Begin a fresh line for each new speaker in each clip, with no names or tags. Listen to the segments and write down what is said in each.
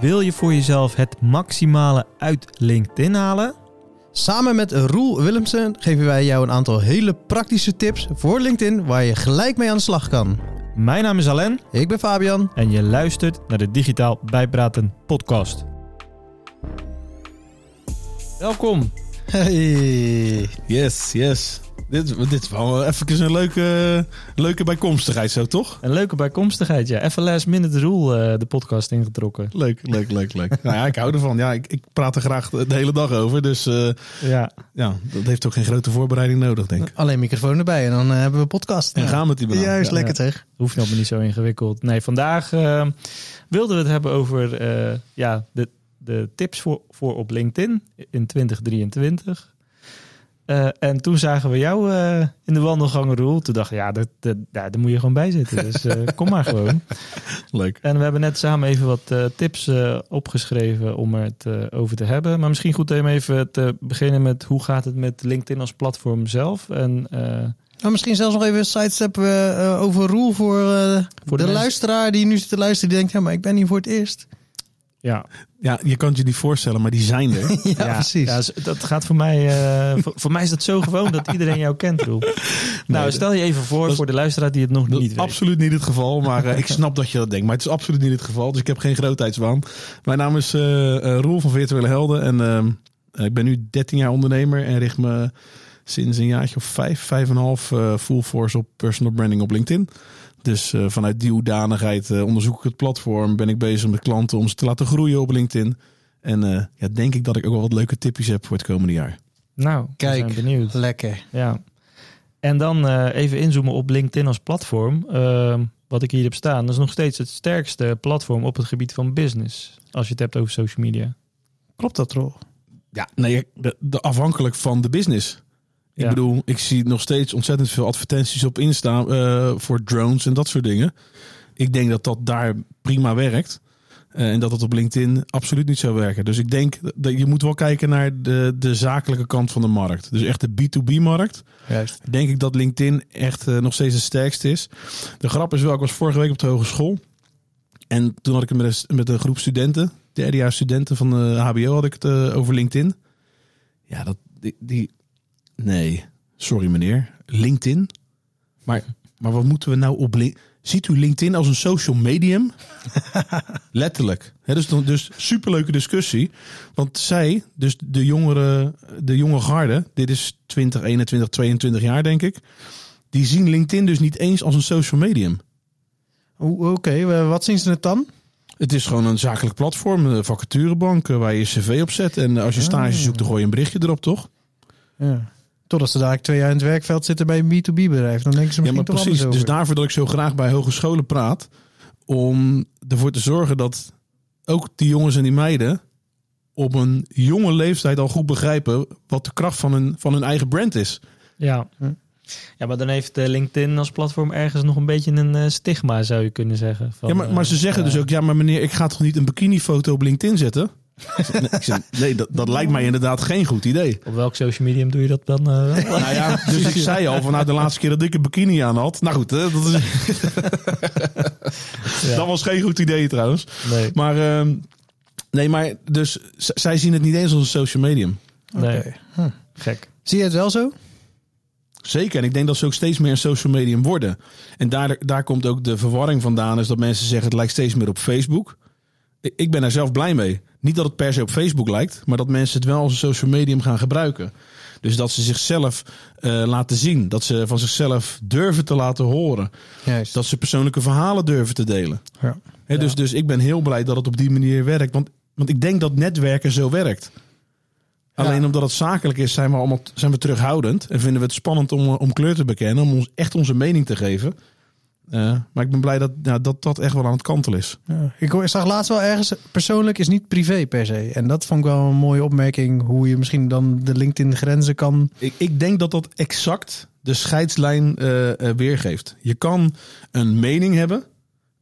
Wil je voor jezelf het maximale uit LinkedIn halen?
Samen met Roel Willemsen geven wij jou een aantal hele praktische tips voor LinkedIn waar je gelijk mee aan de slag kan.
Mijn naam is Alain
Ik ben Fabian.
en je luistert naar de Digitaal Bijpraten podcast. Welkom.
Hey.
Yes, yes. Dit, dit is wel even een leuke, leuke bijkomstigheid zo, toch?
Een leuke bijkomstigheid, ja. Even last minute rule eh, de podcast ingetrokken.
Leuk, leuk, leuk, leuk. nou ja, ik hou ervan. Ja, ik, ik praat er graag de hele dag over. Dus eh,
Ja,
ja, dat heeft ook geen grote voorbereiding nodig, denk ik.
Alleen microfoon erbij en dan eh, hebben we podcast.
En
Ja.
gaan we met die banaan.
Juist,
Ja.
lekker zeg.
hoeft nog maar niet zo ingewikkeld. Nee, vandaag eh, wilden we het hebben over eh, ja, de, de tips voor, voor op LinkedIn in 2023. Eh, en toen zagen we jou eh, in de wandelgangen, Roel. Toen dacht ik, ja, dat, dat, ja, daar moet je gewoon bij zitten. Dus eh, kom maar gewoon.
Leuk.
En we hebben net samen even wat eh, tips eh, opgeschreven om er het eh, over te hebben. Maar misschien goed om even te beginnen met hoe gaat het met LinkedIn als platform zelf. En eh,
Nou, misschien zelfs nog even een sidestep over Roel voor, eh,
Voor
de,
de
luisteraar die nu zit te luisteren. Die denkt, ja, maar ik ben hier voor het eerst.
Ja,
Ja, je kan het je niet voorstellen, maar die zijn er.
ja, precies.
Ja, dat gaat voor mij. eh, voor, voor mij is dat zo gewoon dat iedereen jou kent, Roel. nou, stel je even voor
is-
voor de luisteraar die het nog niet weet.
absoluut niet het geval, maar eh, ik snap dat je dat denkt. Maar het is absoluut niet het geval, dus ik heb geen grootheidswaan. Mijn naam is eh Roel van Virtuele Helden en ehm, eh, ik ben nu 13 jaar ondernemer en richt me sinds een jaartje of vijf, vijf en een half eh, full force op personal branding op LinkedIn. Dus eh, vanuit die hoedanigheid eh, onderzoek ik het platform, ben ik bezig met klanten om ze te laten groeien op LinkedIn. En eh, ja, denk ik dat ik ook wel wat leuke tipjes heb voor het komende jaar.
Nou,
Kijk.
we zijn benieuwd.
Lekker.
Ja. En dan eh, even inzoomen op LinkedIn als platform. Ehm, wat ik hier heb staan, dat is nog steeds het sterkste platform op het gebied van business. Als je het hebt over social media.
Klopt dat, Roel?
Ja, nee, de, de afhankelijk van de business. Ik bedoel, ik zie nog steeds ontzettend veel advertenties op Insta eh, voor drones en dat soort dingen. Ik denk dat dat daar prima werkt. Eh, en dat het op LinkedIn absoluut niet zou werken. Dus ik denk dat je moet wel kijken naar de, de zakelijke kant van de markt. Dus echt de B2B-markt.
Juist.
Denk ik dat LinkedIn echt eh, nog steeds het sterkste is. De grap is wel, ik was vorige week op de hogeschool. En toen had ik het met een, met een groep studenten, derdejaars studenten van de HBO, had ik het over LinkedIn. Ja, dat, die, die, nee, sorry meneer, LinkedIn. Maar, maar wat moeten we nou op LinkedIn? Ziet u LinkedIn als een social medium? Letterlijk. Hè, dus, dus superleuke discussie. Want zij, dus de jongere, de jonge garde, dit is 20, 21, 22 jaar denk ik. Die zien LinkedIn dus niet eens als een social medium.
Oké, eh, wat zien ze het dan?
Het is gewoon een zakelijk platform, een vacaturebank eh, waar je je cv op zet. En als je stage zoekt, dan gooi je een berichtje erop, toch?
Ja. Totdat ze daar twee jaar in het werkveld zitten bij een B2B-bedrijf. Dan denken ze
Ja,
misschien
maar
toch
precies. Dus daarvoor dat ik zo graag bij hogescholen praat. Om ervoor te zorgen dat ook die jongens en die meiden op een jonge leeftijd al goed begrijpen wat de kracht van hun, van hun eigen brand is.
Ja. Ja, maar dan heeft eh, LinkedIn als platform ergens nog een beetje een eh, stigma, zou je kunnen zeggen. Van,
ja, maar, maar ze
eh,
zeggen
ja.
dus ook, ja, maar meneer, ik ga toch niet een bikinifoto op LinkedIn zetten? Nee, ik zeg, nee, dat, dat lijkt mij inderdaad geen goed idee.
Op welk social medium doe je dat dan? eh?
Nou ja, dus ik zei al van nou de laatste keer dat ik een bikini aan had. Nou goed, hè, dat, is,
Ja.
dat was geen goed idee trouwens.
nee.
Maar ehm, nee, maar dus zij zien het niet eens als een social medium.
nee.
Oké. Hm.
Gek.
Zie je het wel zo?
Zeker. En ik denk dat ze ook steeds meer een social medium worden. En daar, daar komt ook de verwarring vandaan. Is dat mensen zeggen het lijkt steeds meer op Facebook. Ik- Ik ben daar zelf blij mee. Niet dat het per se op Facebook lijkt, maar dat mensen het wel als een social medium gaan gebruiken. Dus dat ze zichzelf eh, laten zien. Dat ze van zichzelf durven te laten horen.
Juist.
Dat ze persoonlijke verhalen durven te delen.
Ja.
Dus, dus ik ben heel blij dat het op die manier werkt. Want, want ik denk dat netwerken zo werkt. Alleen omdat het zakelijk is, zijn we allemaal zijn we terughoudend. En vinden we het spannend om, om kleur te bekennen. Om ons echt onze mening te geven. Eh, maar ik ben blij dat, ja, dat dat echt wel aan het kantelen is.
Ja. Ik, zag laatst wel ergens, persoonlijk is niet privé per se. En dat vond ik wel een mooie opmerking, hoe je misschien dan de LinkedIn grenzen kan.
Ik, ik denk dat dat exact de scheidslijn eh, eh, weergeeft. Je kan een mening hebben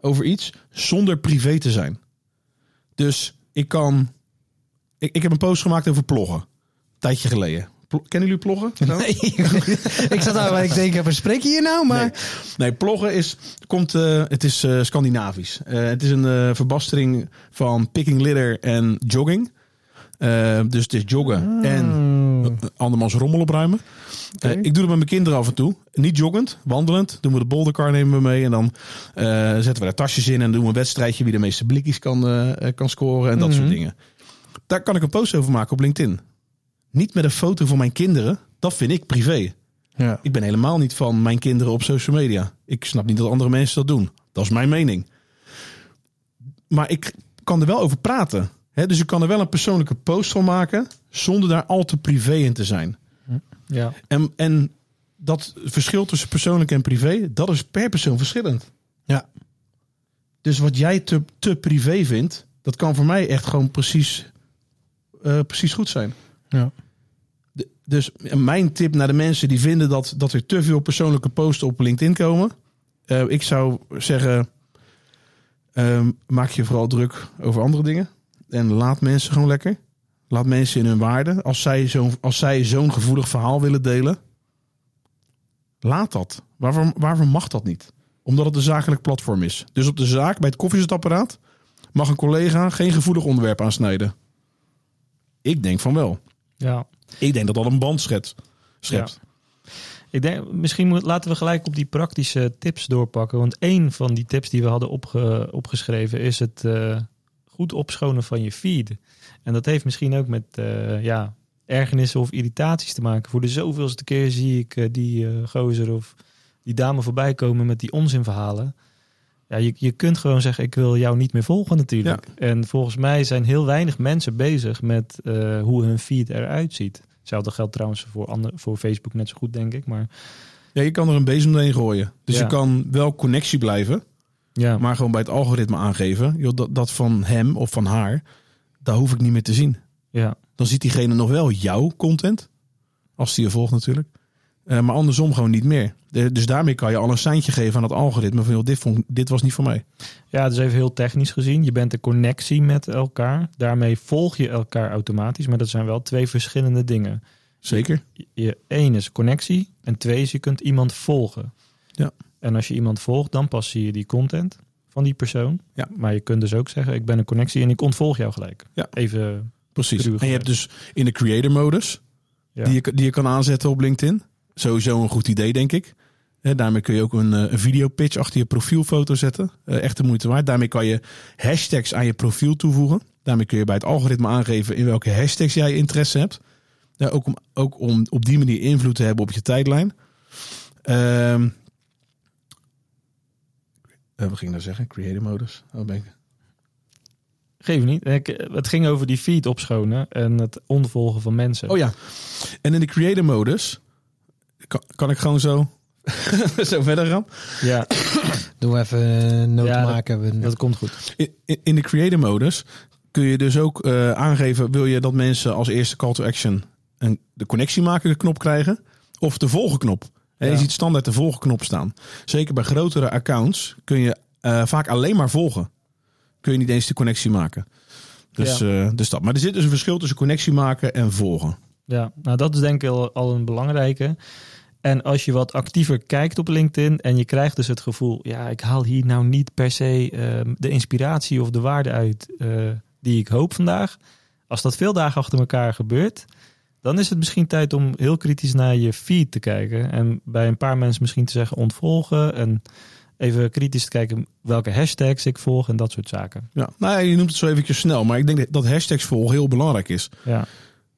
over iets zonder privé te zijn. Dus ik kan. Ik, ik heb een post gemaakt over ploggen. Een tijdje geleden. Kennen jullie ploggen?
Nee, ik zat daar, maar ik denk, waar spreek je hier nou? Maar
Nee. Nee, ploggen is, komt, eh, het is eh, Scandinavisch. Eh, het is een verbastering van picking litter en jogging. Dus het is joggen en
Hmm.
eh, andermans rommel opruimen. Ik doe het met mijn kinderen af en toe. Niet joggend, wandelend. Doen we de boldercar nemen we mee. En dan zetten we daar tasjes in. En doen we een wedstrijdje wie de meeste blikjes kan, kan scoren. En dat
Mhm.
soort dingen. Daar kan ik een post over maken op LinkedIn. Niet met een foto van mijn kinderen. Dat vind ik privé.
ja.
Ik ben helemaal niet van mijn kinderen op social media. Ik snap niet dat andere mensen dat doen. Dat is mijn mening. Maar ik kan er wel over praten. Hè, dus ik kan er wel een persoonlijke post van maken. Zonder daar al te privé in te zijn.
Ja.
En, en dat verschil tussen persoonlijk en privé, dat is per persoon verschillend.
Ja.
Dus wat jij te, te privé vindt, dat kan voor mij echt gewoon precies, eh, precies goed zijn.
Ja.
Dus mijn tip naar de mensen die vinden dat, dat er te veel persoonlijke posts op LinkedIn komen. eh, ik zou zeggen, ehm, maak je vooral druk over andere dingen. En laat mensen gewoon lekker. Laat mensen in hun waarde. Als zij zo'n als zij zo'n gevoelig verhaal willen delen, laat dat. Waarvoor, waarvoor mag dat niet? Omdat het een zakelijk platform is. Dus op de zaak, bij het koffiezetapparaat, mag een collega geen gevoelig onderwerp aansnijden. Ik denk van wel.
Ja.
Ik denk dat dat een band schept. schept.
Ik denk, misschien moet, laten we gelijk op die praktische tips doorpakken. Want één van die tips die we hadden opge, opgeschreven is het eh, goed opschonen van je feed. En dat heeft misschien ook met eh, ja, ergernissen of irritaties te maken. Voor de zoveelste keer zie ik eh, die gozer of die dame voorbij komen met die onzinverhalen. Ja, je, je kunt gewoon zeggen, ik wil jou niet meer volgen natuurlijk. En volgens mij zijn heel weinig mensen bezig met eh, hoe hun feed eruit ziet. Hetzelfde geldt trouwens voor, ander, voor Facebook net zo goed, denk ik. Maar
Ja, je kan er een bezem doorheen gooien. Dus
Ja.
je kan wel connectie blijven,
ja,
maar gewoon bij het algoritme aangeven. Joh, dat, dat van hem of van haar, daar hoef ik niet meer te zien.
ja,
Dan ziet diegene nog wel jouw content. Als die je volgt natuurlijk. Eh, maar andersom gewoon niet meer. De- dus daarmee kan je al een seintje geven aan het algoritme. Van joh, dit, vond, dit was niet voor mij.
ja, dus even heel technisch gezien. Je bent de connectie met elkaar. Daarmee volg je elkaar automatisch. Maar dat zijn wel twee verschillende dingen.
Zeker.
Je, één is connectie en twee is je kunt iemand volgen.
Ja.
En als je iemand volgt, dan pas zie je die content van die persoon.
Ja.
Maar je kunt dus ook zeggen, ik ben een connectie en ik ontvolg jou gelijk.
Ja.
Even,
Precies. En je hebt dus in de creator modus,
ja.
die, je, die je kan aanzetten op LinkedIn. Sowieso een goed idee, denk ik. Daarmee kun je ook een, eh, een videopitch achter je profielfoto zetten. Eh, echt de moeite waard. Daarmee kan je hashtags aan je profiel toevoegen. Daarmee kun je bij het algoritme aangeven in welke hashtags jij interesse hebt. Ja, ook, om, ook om op die manier invloed te hebben op je tijdlijn. Ehm eh, wat ging ik nou zeggen? Creator modus. Oh, ben ik...
Geef niet. Ik, het ging over die feed opschonen en het ontvolgen van mensen.
Oh ja. En in de creator modus kan, kan ik gewoon zo, zo verder gaan.
Ja,
Doe even een noot
Ja, dat-
maken. We,
dat komt goed.
In, in- de creator modus kun je dus ook eh, aangeven, wil je dat mensen als eerste call to action een, de connectie maken knop krijgen of de volgen knop. En je
Ja.
ziet standaard de volgen knop staan. Zeker bij grotere accounts kun je eh, vaak alleen maar volgen. Kun je niet eens de connectie maken. Dus, eh, dus dat. Maar er zit dus een verschil tussen connectie maken en volgen.
Ja, nou dat is denk ik al, al een belangrijke. En als je wat actiever kijkt op LinkedIn en je krijgt dus het gevoel, ja, ik haal hier nou niet per se eh, de inspiratie of de waarde uit eh, die ik hoop vandaag. Als dat veel dagen achter elkaar gebeurt, dan is het misschien tijd om heel kritisch naar je feed te kijken. En bij een paar mensen misschien te zeggen ontvolgen en even kritisch te kijken welke hashtags ik volg en dat soort zaken.
Ja. Nou, ja, je noemt het zo eventjes snel, maar ik denk dat hashtags volgen heel belangrijk is.
Ja,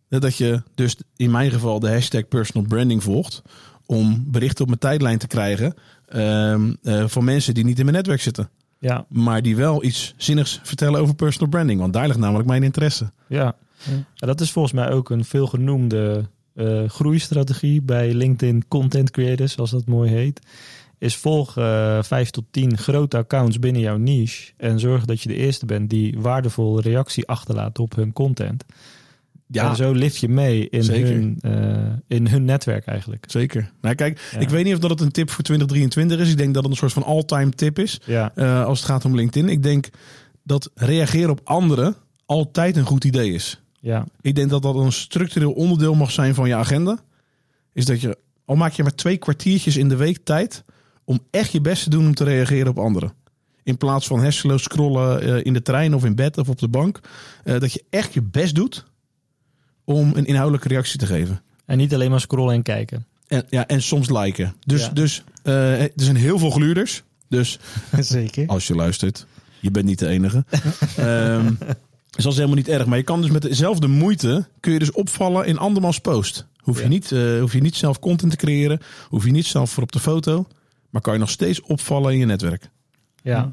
Dat je dus in mijn geval de hashtag personal branding volgt. Om berichten op mijn tijdlijn te krijgen ehm, eh, van mensen die niet in mijn netwerk zitten.
ja,
Maar die wel iets zinnigs vertellen over personal branding. Want daar ligt namelijk mijn interesse.
Ja. Ja, dat is volgens mij ook een veelgenoemde eh groeistrategie bij LinkedIn Content Creators, zoals dat mooi heet. Is volg eh, vijf tot tien grote accounts binnen jouw niche en zorg dat je de eerste bent die waardevolle reactie achterlaat op hun content. En zo lift je mee in,
Zeker.
hun, eh, in hun netwerk eigenlijk.
zeker. Nou, kijk,
Ja.
ik weet niet of dat het een tip voor 2023 is. Ik denk dat het een soort van all-time tip is.
Ja,
eh, als het gaat om LinkedIn. Ik denk dat reageren op anderen altijd een goed idee is.
Ja,
Ik denk dat dat een structureel onderdeel mag zijn van je agenda. Is dat je, al maak je maar twee kwartiertjes in de week tijd... om echt je best te doen om te reageren op anderen. In plaats van hersenloos scrollen eh, in de trein of in bed of op de bank. dat je echt je best doet om een inhoudelijke reactie te geven.
en niet alleen maar scrollen en kijken.
En, ja, en soms liken. Dus,
Ja.
dus eh, er zijn heel veel gluurders. Dus
Zeker.
als je luistert, je bent niet de enige. Ehm dus dat is helemaal niet erg. Maar je kan dus met dezelfde moeite, kun je dus opvallen in andermans post. Hoef je,
Ja.
niet, eh, hoef je niet zelf content te creëren. Hoef je niet zelf voor op de foto. Maar kan je nog steeds opvallen in je netwerk.
Ja.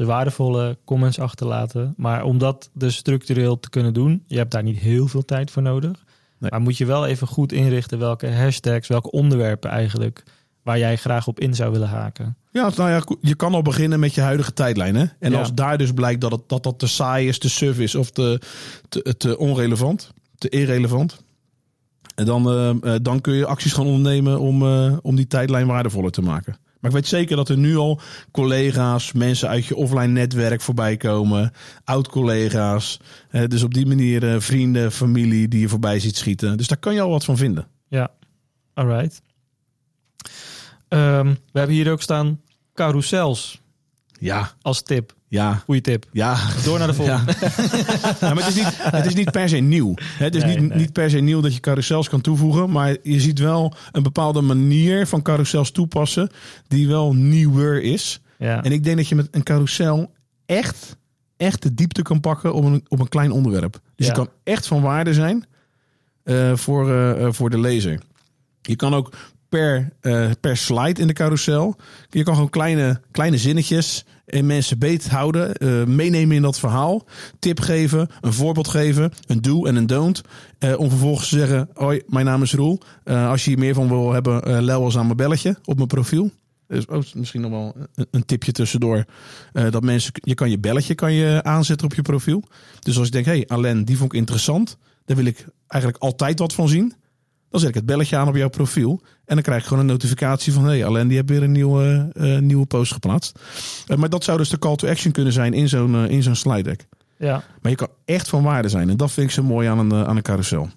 Dus waardevolle comments achterlaten. Maar om dat dus structureel te kunnen doen, je hebt daar niet heel veel tijd voor nodig.
Nee.
Maar moet je wel even goed inrichten welke hashtags, welke onderwerpen eigenlijk, waar jij graag op in zou willen haken.
Ja, nou ja, je kan al beginnen met je huidige tijdlijn. Hè? En
Ja.
als daar dus blijkt dat, het, dat dat te saai is, te suf is of te, te, te onrelevant, te irrelevant. En dan, eh, eh, dan kun je acties gaan ondernemen om, eh, om die tijdlijn waardevoller te maken. Maar ik weet zeker dat er nu al collega's, mensen uit je offline netwerk voorbij komen. Oud-collega's. Dus op die manier eh, vrienden, familie die je voorbij ziet schieten. Dus daar kan je al wat van vinden.
Ja, alright. Ehm, we hebben hier ook staan carousels
Ja,
als tip.
Ja,
Goeie tip.
ja.
Door naar de volgende.
Ja, maar het is niet, het is niet per se nieuw. Het is
Nee,
niet,
nee.
niet per se nieuw dat je carousels kan toevoegen. Maar je ziet wel een bepaalde manier van carousels toepassen. die wel nieuwer is.
Ja,
En ik denk dat je met een carousel echt, echt de diepte kan pakken op een, op een klein onderwerp. Dus
Ja.
je kan echt van waarde zijn eh, voor, eh, eh, voor de lezer. Je kan ook per, eh, per slide in de carousel. Je kan gewoon kleine, kleine zinnetjes en mensen beet houden. eh, meenemen in dat verhaal. Tip geven, een voorbeeld geven. Een do en een don't. eh, om vervolgens te zeggen, hoi, mijn naam is Roel. Als je hier meer van wil hebben, lel eens aan mijn belletje op mijn profiel. Dus ook misschien nog wel een, tipje tussendoor. dat mensen, je kan je belletje kan je aanzetten op je profiel. Dus als je denkt, hé, hey, Alain, die vond ik interessant. Daar wil ik eigenlijk altijd wat van zien. Dan zet ik het belletje aan op jouw profiel. En dan krijg je gewoon een notificatie van... hé, hey, Alain, die heeft weer een nieuwe, eh, nieuwe post geplaatst. Eh, maar dat zou dus de call to action kunnen zijn in zo'n eh, in zo'n slide deck.
ja.
Maar je kan echt van waarde zijn. En dat vind ik zo mooi aan een, aan een carousel.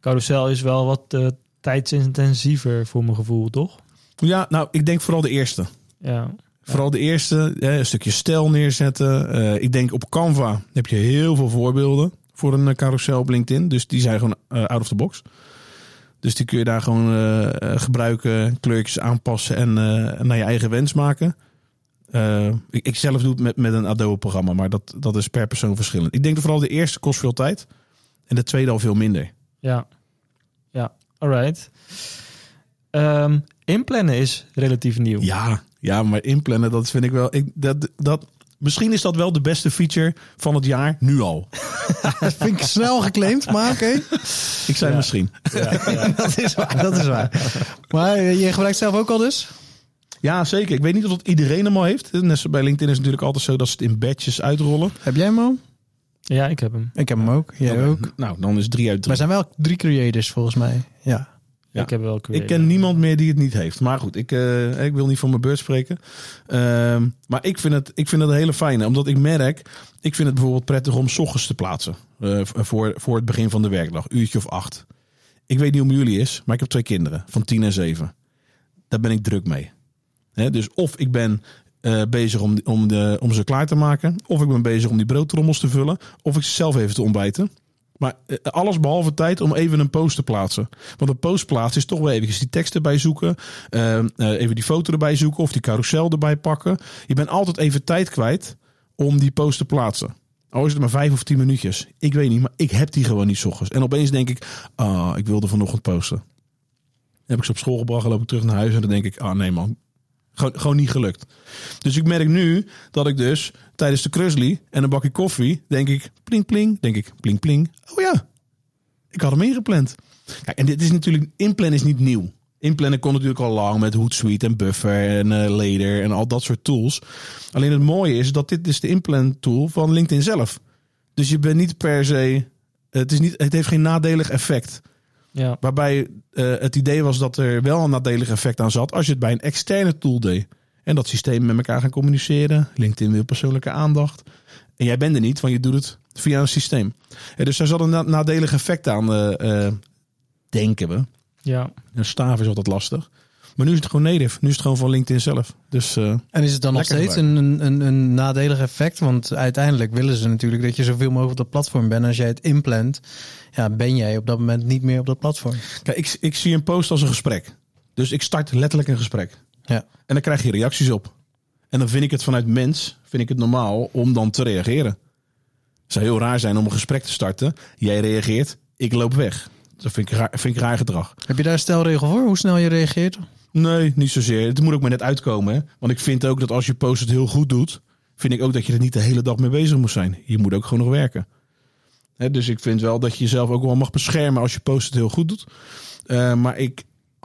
carousel is wel wat tijdsintensiever voor mijn gevoel, toch?
Ja, nou, ik denk vooral de eerste.
Ja,
Vooral de eerste, een stukje stijl neerzetten. Ik denk op Canva heb je heel veel voorbeelden voor een carousel op LinkedIn. Dus die zijn gewoon out of the box. Dus die kun je daar gewoon eh, eh, gebruiken, kleurtjes aanpassen en eh, naar je eigen wens maken. Ik, ik zelf doe het met, met een Adobe-programma, maar dat, dat is per persoon verschillend. Ik denk dat vooral de eerste kost veel tijd en de tweede al veel minder.
ja, ja, alright. Ehm, inplannen is relatief nieuw.
Ja, ja, maar inplannen, dat vind ik wel. Ik, dat, dat, misschien is dat wel de beste feature van het jaar nu al.
Dat vind ik snel geclaimd, maar oké.
Ik zei
Ja.
misschien.
Ja, ja.
Dat is waar, dat is waar. Maar eh, je gebruikt zelf ook al dus?
Ja, zeker. Ik weet niet of dat iedereen hem al heeft. Net zoals bij LinkedIn is het natuurlijk altijd zo dat ze het in batches uitrollen.
Heb jij hem al?
Ja, ik heb hem.
Ik heb hem ook. Jij ook.
Nou, dan is drie uit drie.
Wij zijn wel drie creators volgens mij. Ja.
Ja.
Ik heb wel
Ik ken niemand meer die het niet heeft. Maar goed, ik, eh, ik wil niet voor mijn beurt spreken. Ehm, maar ik vind, het, ik vind het een hele fijne. Omdat ik merk, ik vind het bijvoorbeeld prettig om 's ochtends te plaatsen. eh, voor, voor het begin van de werkdag. Uurtje of acht. Ik weet niet hoe het jullie is, maar ik heb twee kinderen van tien en zeven. Daar ben ik druk mee. Dus of ik ben eh, bezig om, om, de, om ze klaar te maken. Of ik ben bezig om die broodtrommels te vullen. Of ik ze zelf even te ontbijten. Maar eh, alles behalve tijd om even een post te plaatsen. Want een post plaatsen is toch wel even die tekst erbij zoeken. eh, eh, even die foto erbij zoeken. Of die carousel erbij pakken. Je bent altijd even tijd kwijt om die post te plaatsen. Al is het maar vijf of tien minuutjes. Ik weet niet, maar ik heb die gewoon niet 's ochtends. En opeens denk ik, ah, ik wilde vanochtend posten. Dan heb ik ze op school gebracht, dan loop ik terug naar huis en dan denk ik, ah nee man, gewoon, gewoon niet gelukt. Dus ik merk nu dat ik dus tijdens de krusli en een bakje koffie, denk ik, pling pling, denk ik, pling pling. Oh ja, ik had hem ingepland. Kijk, en dit is natuurlijk, inplannen is niet nieuw. Inplannen kon natuurlijk al lang met Hootsuite en Buffer en Later en al dat soort tools. Alleen het mooie is dat dit is de inplan tool van LinkedIn zelf. Dus je bent niet per se, het, is niet, het heeft geen nadelig effect.
Ja,
Waarbij eh, het idee was dat er wel een nadelig effect aan zat als je het bij een externe tool deed. En dat systeem met elkaar gaan communiceren. LinkedIn wil persoonlijke aandacht. En jij bent er niet, want je doet het via een systeem. En dus daar zat een na- nadelig effect aan, eh, eh, denken we.
Ja.
Een staaf is altijd lastig. Maar nu is het gewoon native. Nu is het gewoon van LinkedIn zelf. Dus eh,
En is het dan nog steeds een, een, een, een nadelig effect? Want uiteindelijk willen ze natuurlijk dat je zoveel mogelijk op dat platform bent. Als jij het inplant, ja, ben jij op dat moment niet meer op dat platform.
kijk, ik, ik zie een post als een gesprek. Dus ik start letterlijk een gesprek.
Ja.
En dan krijg je reacties op. En dan vind ik het vanuit mens, vind ik het normaal om dan te reageren. Het zou heel raar zijn om een gesprek te starten. Jij reageert, ik loop weg. Dat vind ik raar, vind ik raar gedrag.
Heb je daar een stelregel voor? Hoe snel je reageert?
Nee, niet zozeer. Het moet ook maar net uitkomen. Hè? Want ik vind ook dat als je post het heel goed doet, vind ik ook dat je er niet de hele dag mee bezig moet zijn. Je moet ook gewoon nog werken. Hè, dus ik vind wel dat je jezelf ook wel mag beschermen als je post het heel goed doet. Eh, maar ik,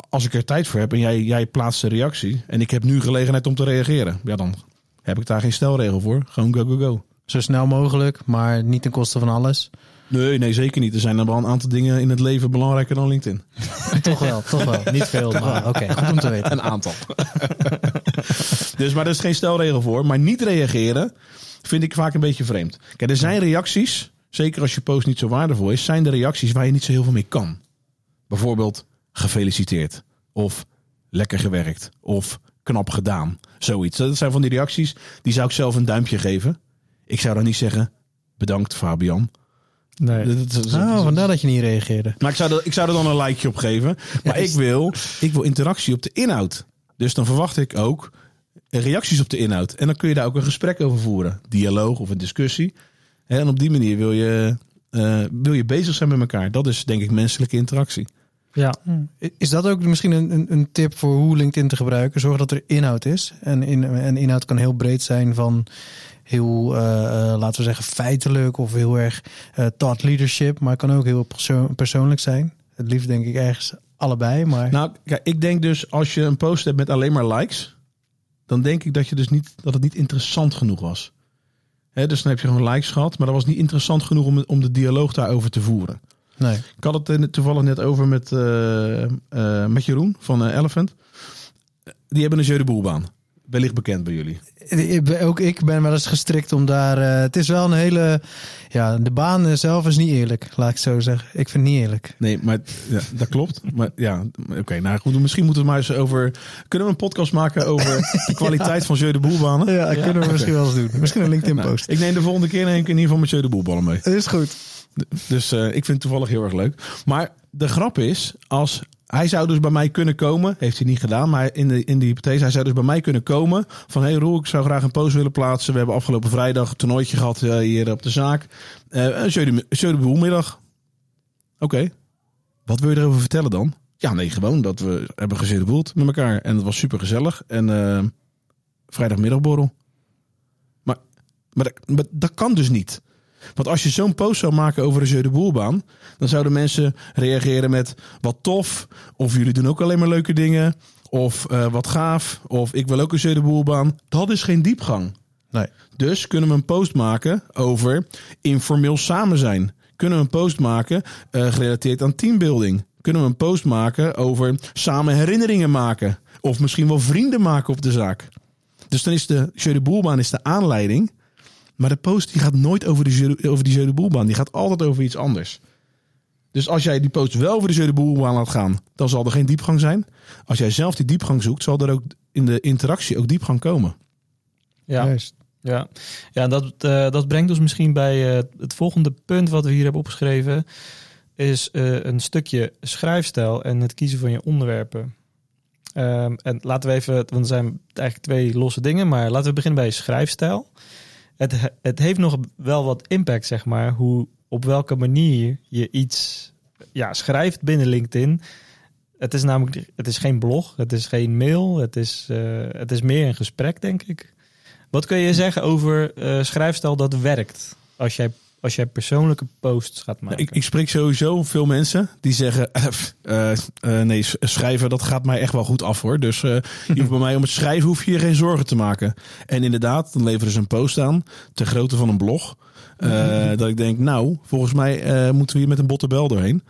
als ik er tijd voor heb en jij, jij plaatst een reactie en ik heb nu gelegenheid om te reageren, ja, dan heb ik daar geen stelregel voor. Gewoon go, go, go.
Zo snel mogelijk, maar niet ten koste van alles.
Nee, nee, zeker niet. Er zijn er wel een aantal dingen in het leven belangrijker dan LinkedIn.
toch wel, toch wel.
Niet veel, maar
Oké, goed om te weten.
Een aantal. dus, maar er is geen stelregel voor. Maar niet reageren vind ik vaak een beetje vreemd. Kijk, er zijn reacties, zeker als je post niet zo waardevol is, zijn er reacties waar je niet zo heel veel mee kan. Bijvoorbeeld gefeliciteerd. Of lekker gewerkt. Of knap gedaan. Zoiets. Dat zijn van die reacties, die zou ik zelf een duimpje geven. Ik zou dan niet zeggen, bedankt Fabian.
nee.
Oh, vandaar dat je niet reageerde.
maar ik zou, er, ik zou er dan een likeje op geven. Maar ik wil, ik wil interactie op de inhoud. Dus dan verwacht ik ook reacties op de inhoud. En dan kun je daar ook een gesprek over voeren. Dialoog of een discussie. En op die manier wil je, eh, wil je bezig zijn met elkaar. Dat is denk ik menselijke interactie.
Ja.
Is dat ook misschien een, een, een tip voor hoe LinkedIn te gebruiken? Zorg dat er inhoud is. En, in, en inhoud kan heel breed zijn van heel, eh, eh, laten we zeggen, feitelijk of heel erg eh thought leadership. Maar het kan ook heel perso- persoonlijk zijn. Het liefst denk ik ergens allebei. Maar
Nou, kijk, ik denk dus als je een post hebt met alleen maar likes, dan denk ik dat, je dus niet, dat het niet interessant genoeg was. Hè, dus dan heb je gewoon likes gehad, maar dat was niet interessant genoeg om, om de dialoog daarover te voeren.
Nee.
Ik had het toevallig net over met, eh, eh, met Jeroen van eh, Elephant. Die hebben een jeu de boelbaan. Wellicht bekend bij jullie.
Ook ik ben wel eens gestrikt om daar. het is wel een hele. Ja, de baan zelf is niet eerlijk, laat ik zo zeggen. Ik vind het niet eerlijk.
Nee, maar ja, dat klopt. Maar ja, oké. nou goed, misschien moeten we maar eens over... Kunnen we een podcast maken over de kwaliteit van jeu de boelbanen?
Ja, dat kunnen we misschien wel eens doen. Misschien een LinkedIn-post.
Ik neem de volgende keer neem ik in ieder geval met jeu de boelballen mee.
Het is goed.
Dus eh, ik vind het toevallig heel erg leuk. Maar de grap is, als hij zou dus bij mij kunnen komen, heeft hij niet gedaan, maar in de, in de hypothese, hij zou dus bij mij kunnen komen van, hey Roel, ik zou graag een post willen plaatsen. We hebben afgelopen vrijdag een toernooitje gehad eh, hier op de zaak. Een jeu de, boelmiddag. Oké, wat wil je erover vertellen dan? Ja, nee, gewoon dat we hebben gezedeboeld met elkaar en het was super gezellig. En eh, vrijdagmiddagborrel. Maar, maar, dat, maar dat kan dus niet. Want als je zo'n post zou maken over een jeu de boelbaan, dan zouden mensen reageren met wat tof, of jullie doen ook alleen maar leuke dingen, of eh, wat gaaf, of ik wil ook een jeu de boelbaan. Dat is geen diepgang.
Nee.
Dus kunnen we een post maken over informeel samen zijn. Kunnen we een post maken eh, gerelateerd aan teambuilding. Kunnen we een post maken over samen herinneringen maken. Of misschien wel vrienden maken op de zaak. Dus dan is de jeu de boelbaan is de aanleiding. Maar de post die gaat nooit over, de jeu, over die jeu de boelbaan. Die gaat altijd over iets anders. Dus als jij die post wel over de jeu de boelbaan laat gaan, dan zal er geen diepgang zijn. Als jij zelf die diepgang zoekt, zal er ook in de interactie ook diepgang komen.
Ja.
Juist.
Ja, ja dat, eh, dat brengt ons misschien bij eh, het volgende punt wat we hier hebben opgeschreven. Is eh, een stukje schrijfstijl en het kiezen van je onderwerpen. Ehm, en laten we even, want er zijn eigenlijk twee losse dingen, maar laten we beginnen bij schrijfstijl. Het, het heeft nog wel wat impact, zeg maar, hoe, op welke manier je iets ja, schrijft binnen LinkedIn. Het is namelijk, het is geen blog, het is geen mail, het is, eh, het is meer een gesprek, denk ik. Wat kun je zeggen over eh, schrijfstijl dat werkt als jij, als jij persoonlijke posts gaat maken?
Ik, ik spreek sowieso veel mensen die zeggen: eh, eh, eh, nee, schrijven dat gaat mij echt wel goed af hoor. Dus je hoeft bij mij om het schrijven hoef je je geen zorgen te maken. En inderdaad, dan leveren ze een post aan ter grootte van een blog. Dat ik denk, nou, volgens mij moeten we hier met een botte bel doorheen.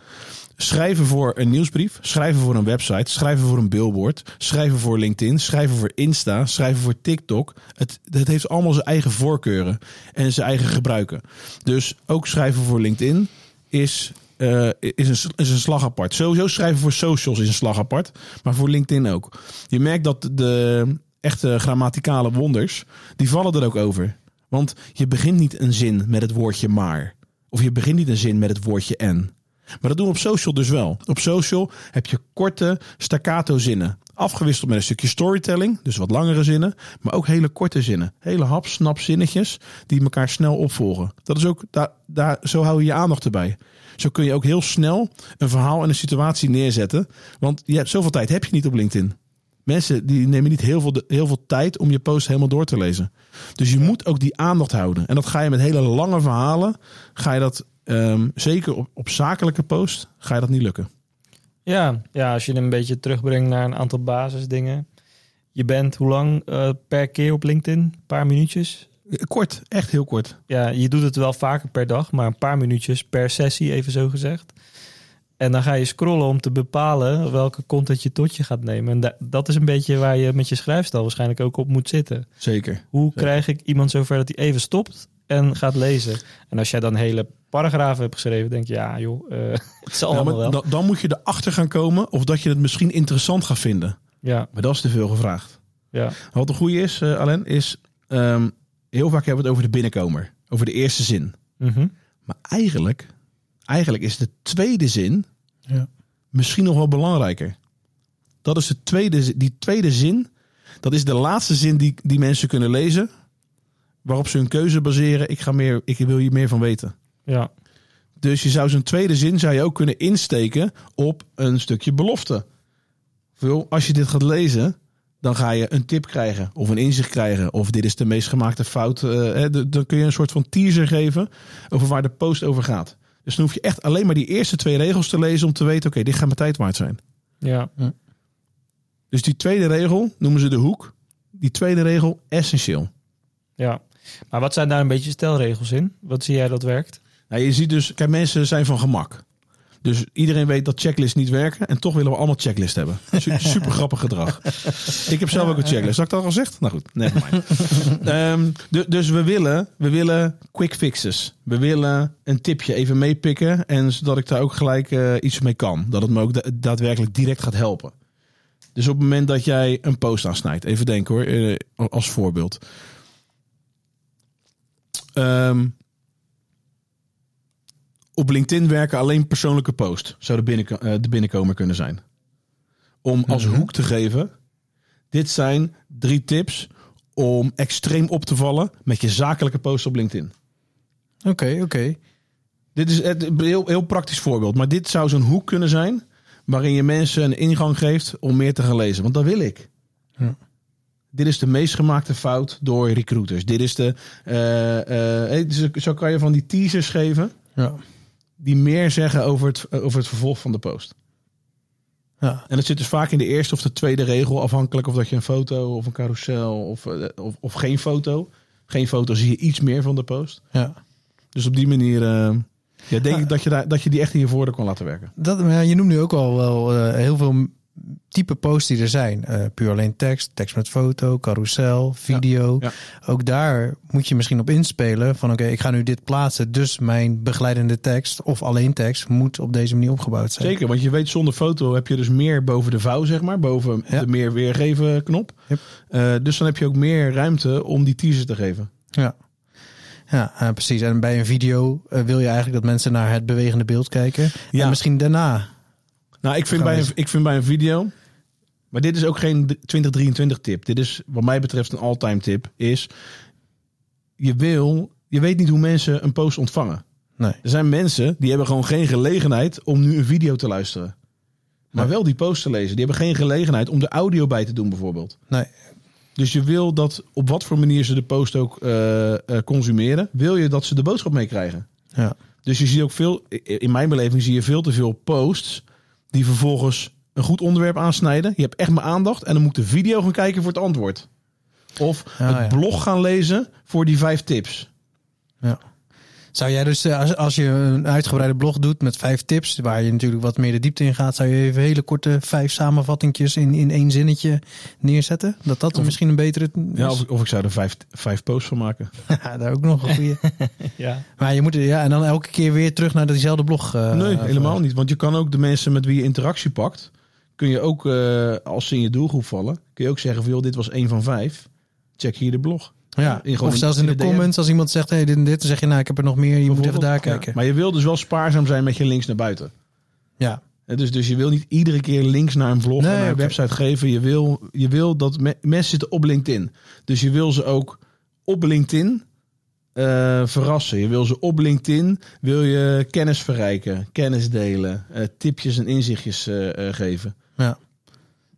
Schrijven voor een nieuwsbrief, schrijven voor een website, schrijven voor een billboard, schrijven voor LinkedIn, schrijven voor Insta, schrijven voor TikTok. Het, het heeft allemaal zijn eigen voorkeuren en zijn eigen gebruiken. Dus ook schrijven voor LinkedIn is, eh, is, een, is een slag apart. Sowieso schrijven voor socials is een slag apart, maar voor LinkedIn ook. Je merkt dat de echte grammaticale wonders, die vallen er ook over. Want je begint niet een zin met het woordje maar. Of je begint niet een zin met het woordje en. Maar dat doen we op social dus wel. Op social heb je korte staccato zinnen. Afgewisseld met een stukje storytelling, dus wat langere zinnen. Maar ook hele korte zinnen. Hele hap, snap zinnetjes die elkaar snel opvolgen. Dat is ook, daar, daar, zo hou je je aandacht erbij. Zo kun je ook heel snel een verhaal en een situatie neerzetten. Want je hebt, zoveel tijd heb je niet op LinkedIn. Mensen die nemen niet heel veel, heel veel tijd om je post helemaal door te lezen. Dus je moet ook die aandacht houden. En dat ga je met hele lange verhalen, ga je dat Ehm, zeker op, op zakelijke post ga je dat niet lukken.
Ja, ja, als je hem een beetje terugbrengt naar een aantal basisdingen. Je bent hoe lang eh, per keer op LinkedIn? Een paar minuutjes?
Kort, echt heel kort.
Ja, je doet het wel vaker per dag, maar een paar minuutjes per sessie, even zo gezegd. En dan ga je scrollen om te bepalen welke content je tot je gaat nemen. En dat is een beetje waar je met je schrijfstijl waarschijnlijk ook op moet zitten.
Zeker.
Hoe krijg ik iemand zover dat hij even stopt en gaat lezen? En als jij dan hele paragrafen hebt geschreven, denk je, ja joh, uh, het zal allemaal wel.
Dan, dan moet je erachter gaan komen of dat je het misschien interessant gaat vinden.
Ja.
Maar dat is te veel gevraagd.
Ja.
Wat de goede is, uh, Alain, is um, heel vaak hebben we het over de binnenkomer. Over de eerste zin.
Mm
Maar eigenlijk, eigenlijk is de tweede zin
ja.
misschien nog wel belangrijker. Dat is de tweede, die tweede zin. Dat is de laatste zin die, die mensen kunnen lezen. Waarop ze hun keuze baseren. Ik, ga meer, ik wil hier meer van weten.
Ja.
Dus je zou zo'n tweede zin zou je ook kunnen insteken op een stukje belofte. Veel, als je dit gaat lezen, dan ga je een tip krijgen of een inzicht krijgen. Of dit is de meest gemaakte fout. Uh, dan kun je een soort van teaser geven over waar de post over gaat. Dus dan hoef je echt alleen maar die eerste twee regels te lezen om te weten: oké, dit gaat mijn tijd waard zijn.
Ja.
Dus die tweede regel noemen ze de hoek. Die tweede regel essentieel.
Ja, maar wat zijn daar een beetje stelregels in? Wat zie jij dat werkt?
Nou, je ziet dus, kijk, mensen zijn van gemak. Dus iedereen weet dat checklists niet werken. En toch willen we allemaal checklist hebben. Super grappig gedrag. Ik heb zelf ook een checklist. Had ik dat al gezegd? Nou goed, mind. um, dus we willen, we willen quick fixes. We willen een tipje even meepikken. En zodat ik daar ook gelijk uh, iets mee kan. Dat het me ook daadwerkelijk direct gaat helpen. Dus op het moment dat jij een post aansnijdt. Even denken hoor, uh, als voorbeeld. Um, op LinkedIn werken alleen persoonlijke post. Zou de, binnen, uh, de binnenkomer kunnen zijn. Om als hoek te geven. Dit zijn drie tips om extreem op te vallen met je zakelijke post op LinkedIn.
Oké, okay, oké. Okay.
Dit is een heel, heel praktisch voorbeeld. Maar dit zou zo'n hoek kunnen zijn waarin je mensen een ingang geeft om meer te gaan lezen. Want dat wil ik.
Ja.
Dit is de meest gemaakte fout door recruiters. Dit is de. Uh, uh, zo kan je van die teasers geven.
Ja
die meer zeggen over het, over het vervolg van de post.
Ja.
En dat zit dus vaak in de eerste of de tweede regel, afhankelijk of dat je een foto of een carousel of, of, of geen foto. Geen foto zie je iets meer van de post.
Ja.
Dus op die manier ja, denk ik dat je, daar, dat je die echt in je voordeel kan laten werken.
Dat, ja, je noemt nu ook al wel heel veel type posts die er zijn. Uh, puur alleen tekst, tekst met foto, carousel, video.
Ja,
Ook daar moet je misschien op inspelen van oké, ik ga nu dit plaatsen. Dus mijn begeleidende tekst of alleen tekst moet op deze manier opgebouwd zijn.
Zeker, want je weet zonder foto heb je dus meer boven de vouw, zeg maar. Boven de meer weergeven knop.
Yep.
Uh, dus dan heb je ook meer ruimte om die teaser te geven.
Ja. Ja, uh, precies. En bij een video wil je eigenlijk dat mensen naar het bewegende beeld kijken.
Ja.
En misschien daarna
nou, ik vind, bij een, ik vind bij een video. Maar dit is ook geen 2023 tip. Dit is wat mij betreft een all-time tip. Is je wil. Je weet niet hoe mensen een post ontvangen.
Nee.
Er zijn mensen die hebben gewoon geen gelegenheid om nu een video te luisteren. Maar wel die post te lezen. Die hebben geen gelegenheid om de audio bij te doen, bijvoorbeeld.
Nee.
Dus je wil dat op wat voor manier ze de post ook uh, uh, consumeren, wil je dat ze de boodschap meekrijgen.
Ja.
Dus je ziet ook veel, in mijn beleving zie je veel te veel posts die vervolgens een goed onderwerp aansnijden. Je hebt echt mijn aandacht en dan moet de video gaan kijken voor het antwoord. Of
Ah,
het
ja.
blog gaan lezen voor die vijf tips.
Ja. Zou jij dus, eh, als, als je een uitgebreide blog doet met vijf tips, waar je natuurlijk wat meer de diepte in gaat, zou je even hele korte vijf samenvattingjes in, in één zinnetje neerzetten? Dat dat
Of-
misschien een betere is?
Ja, of, ik- of ik zou er vijf, vijf posts van maken.
Ja, daar ook nog een goede.
Ja.
maar je moet, ja, en dan elke keer weer terug naar diezelfde blog. eh,
nee, helemaal niet. Want je kan ook de mensen met wie je interactie pakt, kun je ook, eh, als ze in je doelgroep vallen, kun je ook zeggen van joh, dit was één van vijf. Check hier de blog.
Ja,
In
of zelfs in de,
in de DM.
comments, als iemand zegt, hey, dit en dit, dan zeg je, nou, ik heb er nog meer, je moet even daar kijken.
Maar je wil dus wel spaarzaam zijn met je links naar buiten.
Ja,
Dus, dus je wil niet iedere keer links naar een vlog
Nee,
en naar een website geven. Je wil, je wil dat me- mensen zitten op LinkedIn. Dus je wil ze ook op LinkedIn eh, verrassen. Je wil ze op LinkedIn wil je kennis verrijken, kennis delen, eh, tipjes en inzichtjes eh, geven.
ja.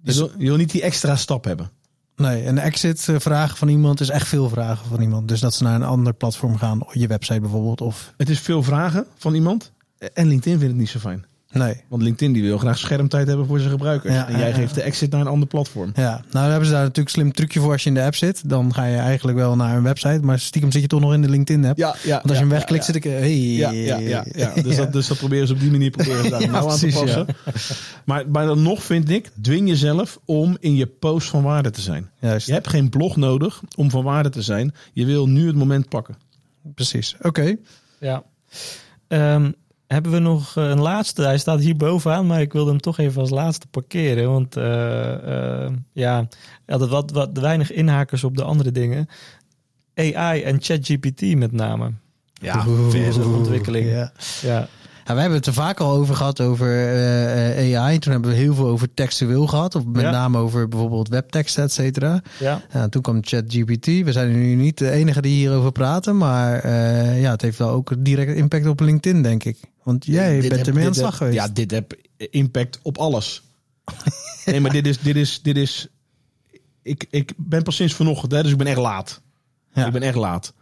Je, wil, je wil niet die extra stap hebben.
Nee, een exit eh, van iemand is echt veel vragen van iemand. Dus dat ze naar een ander platform gaan, je website bijvoorbeeld. Of
Het is veel vragen van iemand. En LinkedIn vindt het niet zo fijn.
Nee.
Want LinkedIn die wil graag schermtijd hebben voor zijn gebruikers.
Ja,
en jij geeft de exit naar een ander platform.
Ja, nou daar hebben ze daar natuurlijk een slim trucje voor als je in de app zit. Dan ga je eigenlijk wel naar een website, maar stiekem zit je toch nog in de LinkedIn app.
Ja, ja.
Want als je hem wegklikt, zit ik, hey.
Ja, ja, ja, ja. Dus, Dat, dus dat proberen ze op die manier proberen ze daar
Ja,
nou aan te
precies,
passen. Maar, maar dan nog vind ik, dwing jezelf om in je post van waarde te zijn.
Juist,
Je hebt geen blog nodig om van waarde te zijn. Je wil nu het moment pakken.
precies. Oké.
Ja. Ehm, hebben we nog eh, een laatste? Hij staat hier bovenaan, maar ik wilde hem toch even als laatste parkeren. Want eh, eh, ja, had wat, wat weinig inhakers op de andere dingen. AI en ChatGPT met name.
Ja,
Oeh,
verse ontwikkeling.
Ja.
Ja,
Ja, wij hebben het er vaak al over gehad over eh, eh, AI. Toen hebben we heel veel over textueel gehad. Of met
Ja.
name over bijvoorbeeld webteksten, et cetera.
ja.
Ja, toen kwam ChatGPT. We zijn nu niet de enige die hierover praten. Maar eh, ja, het heeft wel ook direct impact op LinkedIn, denk ik. Want jij
Dit
bent ermee aan de slag
heb-
geweest.
Ja, dit heb impact op alles. nee, maar dit is, dit is, dit is... Ik, ik ben pas sinds vanochtend, hè, dus ik ben echt laat.
Ja.
Ik ben echt laat.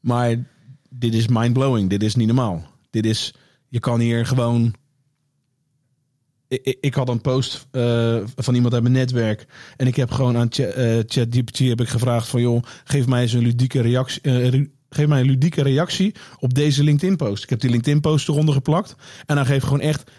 Maar dit is mindblowing. Dit is niet normaal. Dit is... Je kan hier gewoon... Ik, had een post eh, van iemand uit mijn netwerk. En ik heb gewoon aan eh, ChatGPT heb ik gevraagd van... joh, geef mij eens een ludieke reactie... ru- Geef mij een ludieke reactie op deze LinkedIn-post. Ik heb die LinkedIn-post eronder geplakt. En dan geef gewoon echt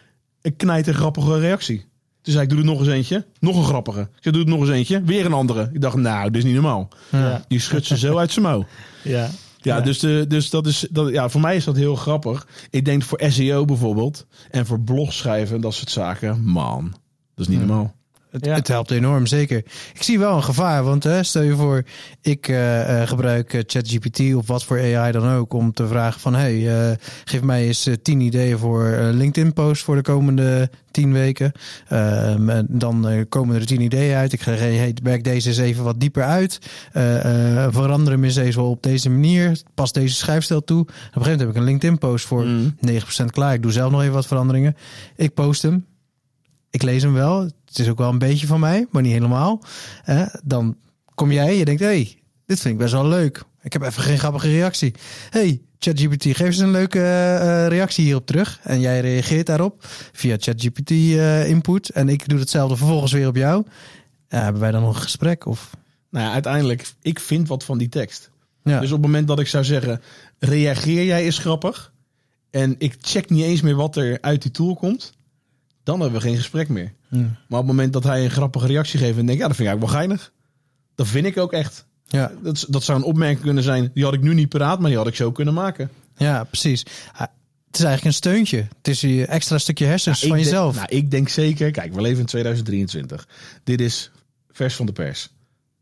een knijter grappige reactie. Dus zei ik, doe er nog eens eentje. Nog een grappige. Ik zei, doe het nog eens eentje. Weer een andere. Ik dacht, nou, dit is niet normaal.
Ja.
Die schudt ze zo uit zijn mouw.
ja.
Ja,
Ja.
dus, de, dus dat is, dat, ja, voor mij is dat heel grappig. Ik denk voor SEO bijvoorbeeld en voor blogschrijven en dat soort zaken. Man, dat is niet normaal.
Het,
Ja.
het helpt enorm, zeker. Ik zie wel een gevaar, want hè, stel je voor, ik eh, gebruik eh, ChatGPT of wat voor AI dan ook om te vragen van, hey, geef mij eens tien ideeën voor LinkedIn-posts voor de komende tien weken. Ehm, en dan komen er tien ideeën uit. Ik ga hey, werk deze eens even wat dieper uit. Eh, verander hem eens even op deze manier. Pas deze schrijfstijl toe. Op een gegeven moment heb ik een LinkedIn-post voor
Mm.
9% klaar. Ik doe zelf nog even wat veranderingen. Ik post hem. Ik lees hem wel. Het is ook wel een beetje van mij, maar niet helemaal. Eh, dan kom jij, je denkt, hey, dit vind ik best wel leuk. Ik heb even geen grappige reactie. Hey, ChatGPT, geef eens een leuke eh, eh, reactie hierop terug. En jij reageert daarop via ChatGPT eh, input. En ik doe hetzelfde vervolgens weer op jou. Ja, hebben wij dan nog een gesprek? Of...
Nou ja, uiteindelijk, ik vind wat van die tekst.
Ja.
Dus op het moment dat ik zou zeggen, reageer jij eens grappig. En ik check niet eens meer wat er uit die tool komt. Dan hebben we geen gesprek meer.
Hm.
Maar op het moment dat hij een grappige reactie geeft en denk, ja, dat vind ik eigenlijk wel geinig. Dat vind ik ook echt.
ja.
Dat, dat zou een opmerking kunnen zijn, die had ik nu niet paraat, maar die had ik zo kunnen maken.
ja, precies. Het is eigenlijk een steuntje. Het is een extra stukje hersens
Ik
van
denk-
jezelf.
nou, ik denk zeker, kijk, we leven in 2023. Dit is vers van de pers.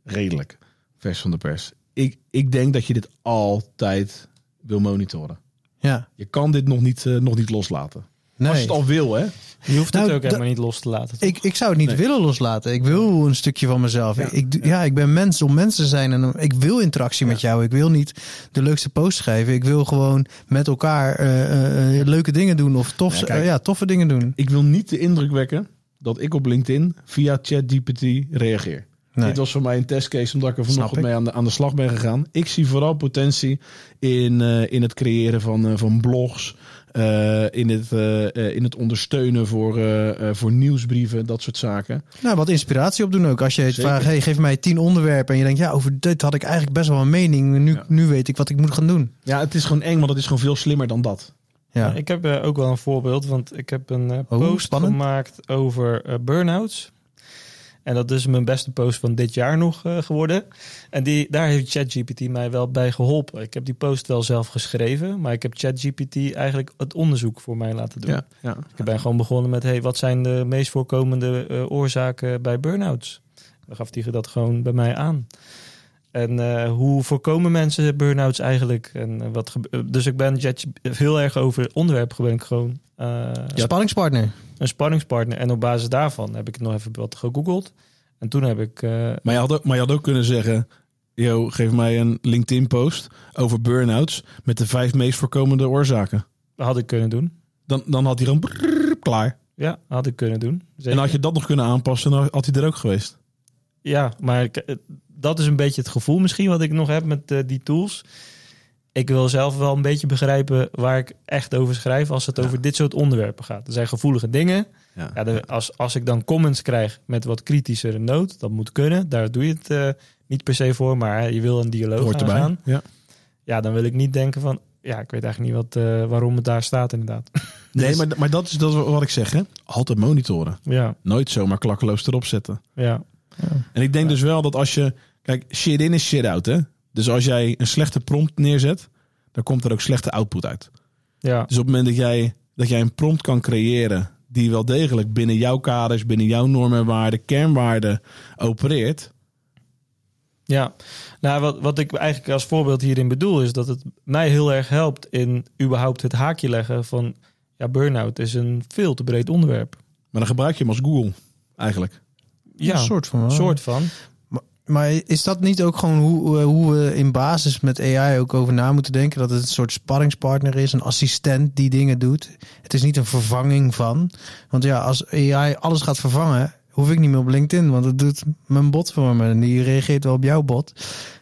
Redelijk vers van de pers. Ik, ik denk dat je dit altijd wil monitoren.
ja.
Je kan dit nog niet, eh, nog niet loslaten.
Nee.
Als je het al wil, hè?
Je hoeft het
Nou,
ook helemaal niet los te laten. toch?
Ik, ik zou het niet
Nee.
willen loslaten. Ik wil een stukje van mezelf.
Ja.
Ik, ja, ik ben mens om mens te zijn. En ik wil interactie met jou. Ik wil niet de leukste post schrijven. Ik wil gewoon met elkaar eh, eh, eh, leuke dingen doen. Of tof,
Ja, kijk.
ja, toffe dingen doen.
Ik wil niet de indruk wekken dat ik op LinkedIn via ChatGPT reageer.
Nee.
Dit was voor mij een testcase omdat ik er vanochtend mee aan de, aan de slag ben gegaan. Ik zie vooral potentie in, eh, in het creëren van, eh, van blogs, eh, in, het, eh, eh, in het ondersteunen voor, eh, eh, voor nieuwsbrieven, dat soort zaken.
Nou, wat inspiratie opdoen ook. Als je het
Zeker.
vraagt, hey, geef mij tien onderwerpen. En je denkt, ja, over dit had ik eigenlijk best wel een mening. Nu,
Ja.
nu weet ik wat ik moet gaan doen.
Ja, het is gewoon eng, want het is gewoon veel slimmer dan dat.
Ja.
Ja, ik heb eh, ook wel een voorbeeld, want ik heb een eh,
Oh,
post gemaakt over eh burn-outs. En dat is mijn beste post van dit jaar nog eh, geworden. En die, daar heeft ChatGPT mij wel bij geholpen. Ik heb die post wel zelf geschreven, maar ik heb ChatGPT eigenlijk het onderzoek voor mij laten doen.
Ja, ja.
Ik ben gewoon begonnen met, hey, wat zijn de meest voorkomende eh, oorzaken bij burn-outs? Dan gaf hij dat gewoon bij mij aan. En eh, hoe voorkomen mensen burn-outs eigenlijk? En eh, wat eh, dus ik ben Jet- heel erg over het onderwerp ben ik gewoon eh,
Spanningspartner.
een spanningspartner. En op basis daarvan heb ik nog even wat gegoogeld. En toen heb ik... eh,
Maar, je had ook, maar je had ook kunnen zeggen... Yo, geef mij een LinkedIn-post over burn-outs... met de vijf meest voorkomende oorzaken.
had ik kunnen doen.
Dan, dan had hij brrrr, klaar.
Ja, had ik kunnen doen. Zeker.
En had je dat nog kunnen aanpassen, dan had hij er ook geweest.
Ja, maar ik- dat is een beetje het gevoel misschien wat ik nog heb met eh, die tools. Ik wil zelf wel een beetje begrijpen waar ik echt over schrijf als het
Ja.
over dit soort onderwerpen gaat. Er zijn gevoelige dingen.
Ja.
Ja, de- als, als ik dan comments krijg met wat kritischere noot, dat moet kunnen. Daar doe je het eh, niet per se voor, maar je wil een dialoog aangaan.
Ja.
Ja, dan wil ik niet denken van, ja, ik weet eigenlijk niet wat, eh, waarom het daar staat inderdaad.
Nee, maar, maar dat is dat is wat ik zeg. Hè? Altijd monitoren.
ja,
Nooit zomaar klakkeloos erop zetten.
ja,
En ik denk dus wel dat als je... Kijk, shit in is shit out, hè? Dus als jij een slechte prompt neerzet... dan komt er ook slechte output uit.
ja,
Dus op het moment dat jij, dat jij een prompt kan creëren... die wel degelijk binnen jouw kaders, binnen jouw normen en waarden... kernwaarden opereert...
Ja, nou wat, wat ik eigenlijk als voorbeeld hierin bedoel is dat het mij heel erg helpt in überhaupt het haakje leggen van ja, burn-out is een veel te breed onderwerp.
maar dan gebruik je hem als Google, eigenlijk.
Ja,
Een soort van. wel.
soort van.
Maar is dat niet ook gewoon hoe, eh, hoe we in basis met AI ook over na moeten denken? Dat het een soort sparringspartner is, een assistent die dingen doet. Het is niet een vervanging van. Want ja, als AI alles gaat vervangen, hoef ik niet meer op LinkedIn. Want het doet mijn bot voor me. En die reageert wel op jouw bot.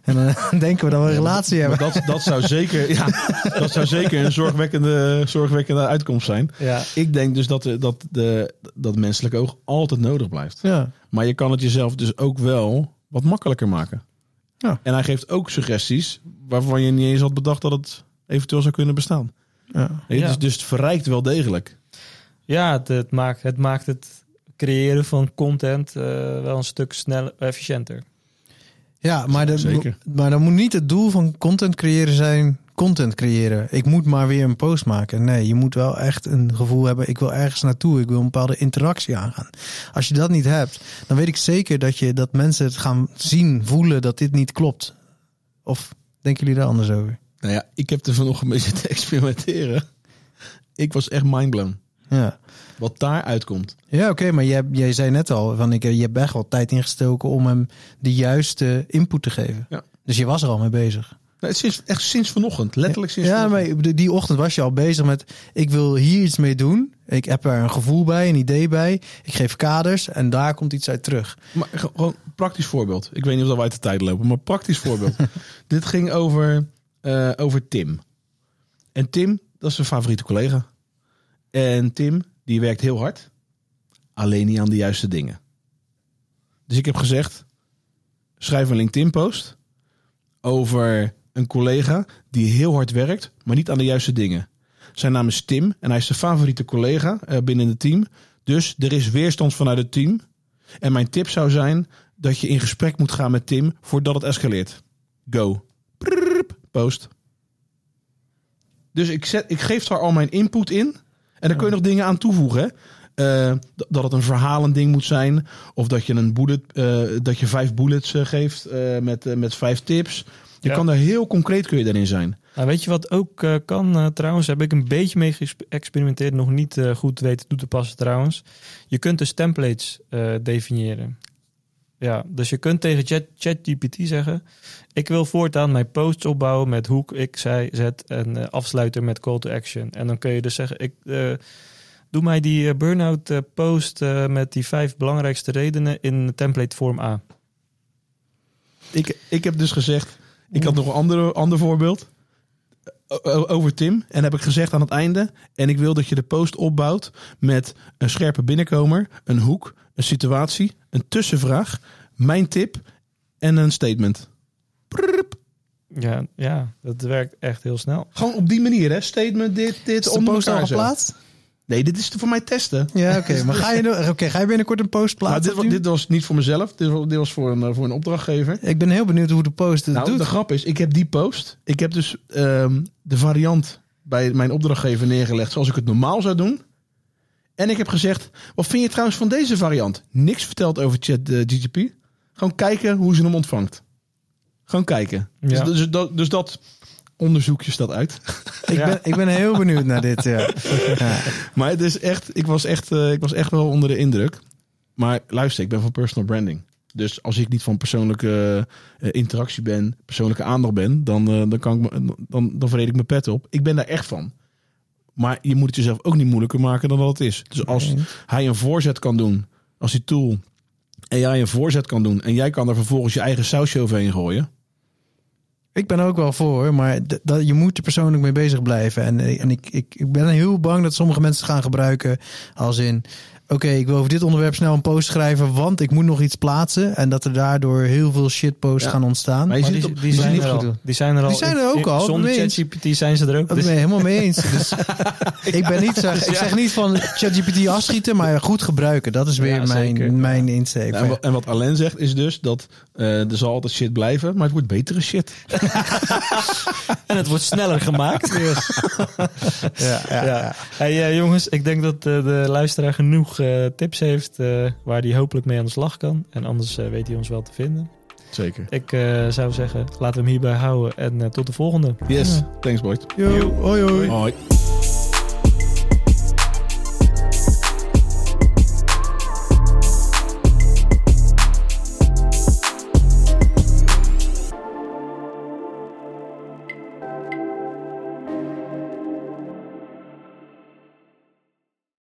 En dan denken we dat we een relatie hebben.
Dat, dat, zou zeker, ja, dat zou zeker een zorgwekkende, zorgwekkende uitkomst zijn.
Ja,
Ik denk dus dat, de, dat, de, dat menselijk oog altijd nodig blijft.
Ja.
Maar je kan het jezelf dus ook wel wat makkelijker maken.
Ja.
En hij geeft ook suggesties waarvan je niet eens had bedacht dat het eventueel zou kunnen bestaan.
ja.
Nee, dus, dus het verrijkt wel degelijk.
ja het, het, maakt, het maakt het creëren van content eh, wel een stuk sneller, efficiënter.
Ja, maar, de,
Zeker.
maar dan moet niet het doel van content creëren zijn content creëren. Ik moet maar weer een post maken. Nee, je moet wel echt een gevoel hebben. Ik wil ergens naartoe. Ik wil een bepaalde interactie aangaan. Als je dat niet hebt, dan weet ik zeker dat, je, dat mensen het gaan zien, voelen dat dit niet klopt. Of denken jullie daar anders over?
Nou ja, ik heb er vanochtend een beetje te experimenteren. Ik was echt mindblown.
Ja,
Wat daar uitkomt.
ja oké, maar jij, jij zei net al, van ik, je hebt echt wel tijd ingestoken om hem de juiste input te geven.
Ja.
Dus je was er al mee bezig.
Nee, sinds, echt sinds vanochtend. Letterlijk sinds
Ja, maar
vanochtend.
die ochtend was je al bezig met... ik wil hier iets mee doen. Ik heb er een gevoel bij, een idee bij. Ik geef kaders en daar komt iets uit terug.
Maar ge- gewoon een praktisch voorbeeld. Ik weet niet of dat wij uit de tijd lopen, maar praktisch voorbeeld. Dit ging over, eh, over Tim. En Tim, dat is een favoriete collega. En Tim, die werkt heel hard. Alleen niet aan de juiste dingen. Dus ik heb gezegd, schrijf een LinkedIn-post over een collega die heel hard werkt, maar niet aan de juiste dingen. Zijn naam is Tim en hij is de favoriete collega eh, binnen het team. Dus er is weerstand vanuit het team. En mijn tip zou zijn dat je in gesprek moet gaan met Tim voordat het escaleert. Go. Post. Dus ik, zet, ik geef daar al mijn input in. En dan kun je nog dingen aan toevoegen. Eh, dat het een verhalend ding moet zijn. Of dat je, een bullet, eh, dat je vijf bullets geeft met, met vijf tips. Je
Ja.
kan daar heel concreet kun je daarin zijn.
Nou, weet je wat ook eh, kan eh, trouwens? Heb ik een beetje mee geëxperimenteerd. Nog niet eh, goed weten toe te passen trouwens. Je kunt dus templates definiëren. Ja, dus je kunt tegen Chat- ChatGPT zeggen... ik wil voortaan mijn posts opbouwen met hoek, ik, zij, zet... en afsluiten met call to action. En dan kun je dus zeggen... ik doe mij die burn-out post met die vijf belangrijkste redenen... in template vorm A.
Ik, ik heb dus gezegd, ik had nog een andere, ander voorbeeld. over Tim. En heb ik gezegd aan het einde. En ik wil dat je de post opbouwt met een scherpe binnenkomer, een hoek, een situatie, een tussenvraag, mijn tip en een statement.
Ja, ja, dat werkt echt heel snel.
Gewoon op die manier, hè? Statement, dit, dit,
Is de
onder
post al
elkaar zo.
geplaatst?
Nee, dit is voor mij testen.
Ja, oké. maar ga je, nog- oké, ga je binnenkort een post plaatsen?
dit, dit was niet voor mezelf. Dit was, dit was voor, een, eh, voor een opdrachtgever.
Ik ben heel benieuwd hoe de post het
Nou,
doet.
de grap is, ik heb die post. Ik heb dus ehm, de variant bij mijn opdrachtgever neergelegd zoals ik het normaal zou doen. En ik heb gezegd, wat vind je trouwens van deze variant? Niks verteld over chat eh, GTP. Gewoon kijken hoe ze hem ontvangt. Gewoon kijken. Dus,
Ja.
dus, dat, dus dat onderzoekje staat uit.
Ik,
Ja.
ben, ik ben heel benieuwd naar dit. Ja. Ja.
Maar het is echt, ik was echt, eh, ik was echt wel onder de indruk. Maar luister, ik ben van personal branding. Dus als ik niet van persoonlijke eh, interactie ben, persoonlijke aandacht ben, dan, eh, dan, kan ik me, dan, dan verreed ik mijn pet op. Ik ben daar echt van. Maar je moet het jezelf ook niet moeilijker maken dan dat het is. Dus als hij een voorzet kan doen, als die tool en jij een voorzet kan doen en jij kan er vervolgens je eigen sausje overheen gooien.
Ik ben ook wel voor, maar dat, je moet er persoonlijk mee bezig blijven. En, eh, en ik, ik, ik ben heel bang dat sommige mensen het gaan gebruiken als in... Oké, ik wil over dit onderwerp snel een post schrijven, want ik moet nog iets plaatsen. En dat er daardoor heel veel shitposts
Ja.
gaan ontstaan.
Maar je
Maar
ziet
die,
het op-
die,
je
zijn er al,
goed.
die zijn er al.
Die zijn er ook al,
Zonder. ChatGPT zijn ze er ook.
Dat
Dus-
ben ik helemaal mee eens. Dus ik, ben niet, zeg, ik zeg niet van ChatGPT afschieten, maar goed gebruiken. Dat is weer
Ja, zeker.
mijn, mijn insteek.
Ja, en, wat, en wat Alain zegt is dus dat eh, er zal altijd shit blijven, maar het wordt betere shit.
En het wordt sneller gemaakt.
ja, ja,
ja. Hey, eh, jongens, ik denk dat eh, de luisteraar genoeg eh, tips heeft eh, waar hij hopelijk mee aan de slag kan. En anders eh, weet hij ons wel te vinden.
Zeker.
Ik eh, zou zeggen, laten we hem hierbij houden en eh, tot de volgende.
Yes,
Ja.
thanks boys.
Yo, hoi hoi.
Hoi.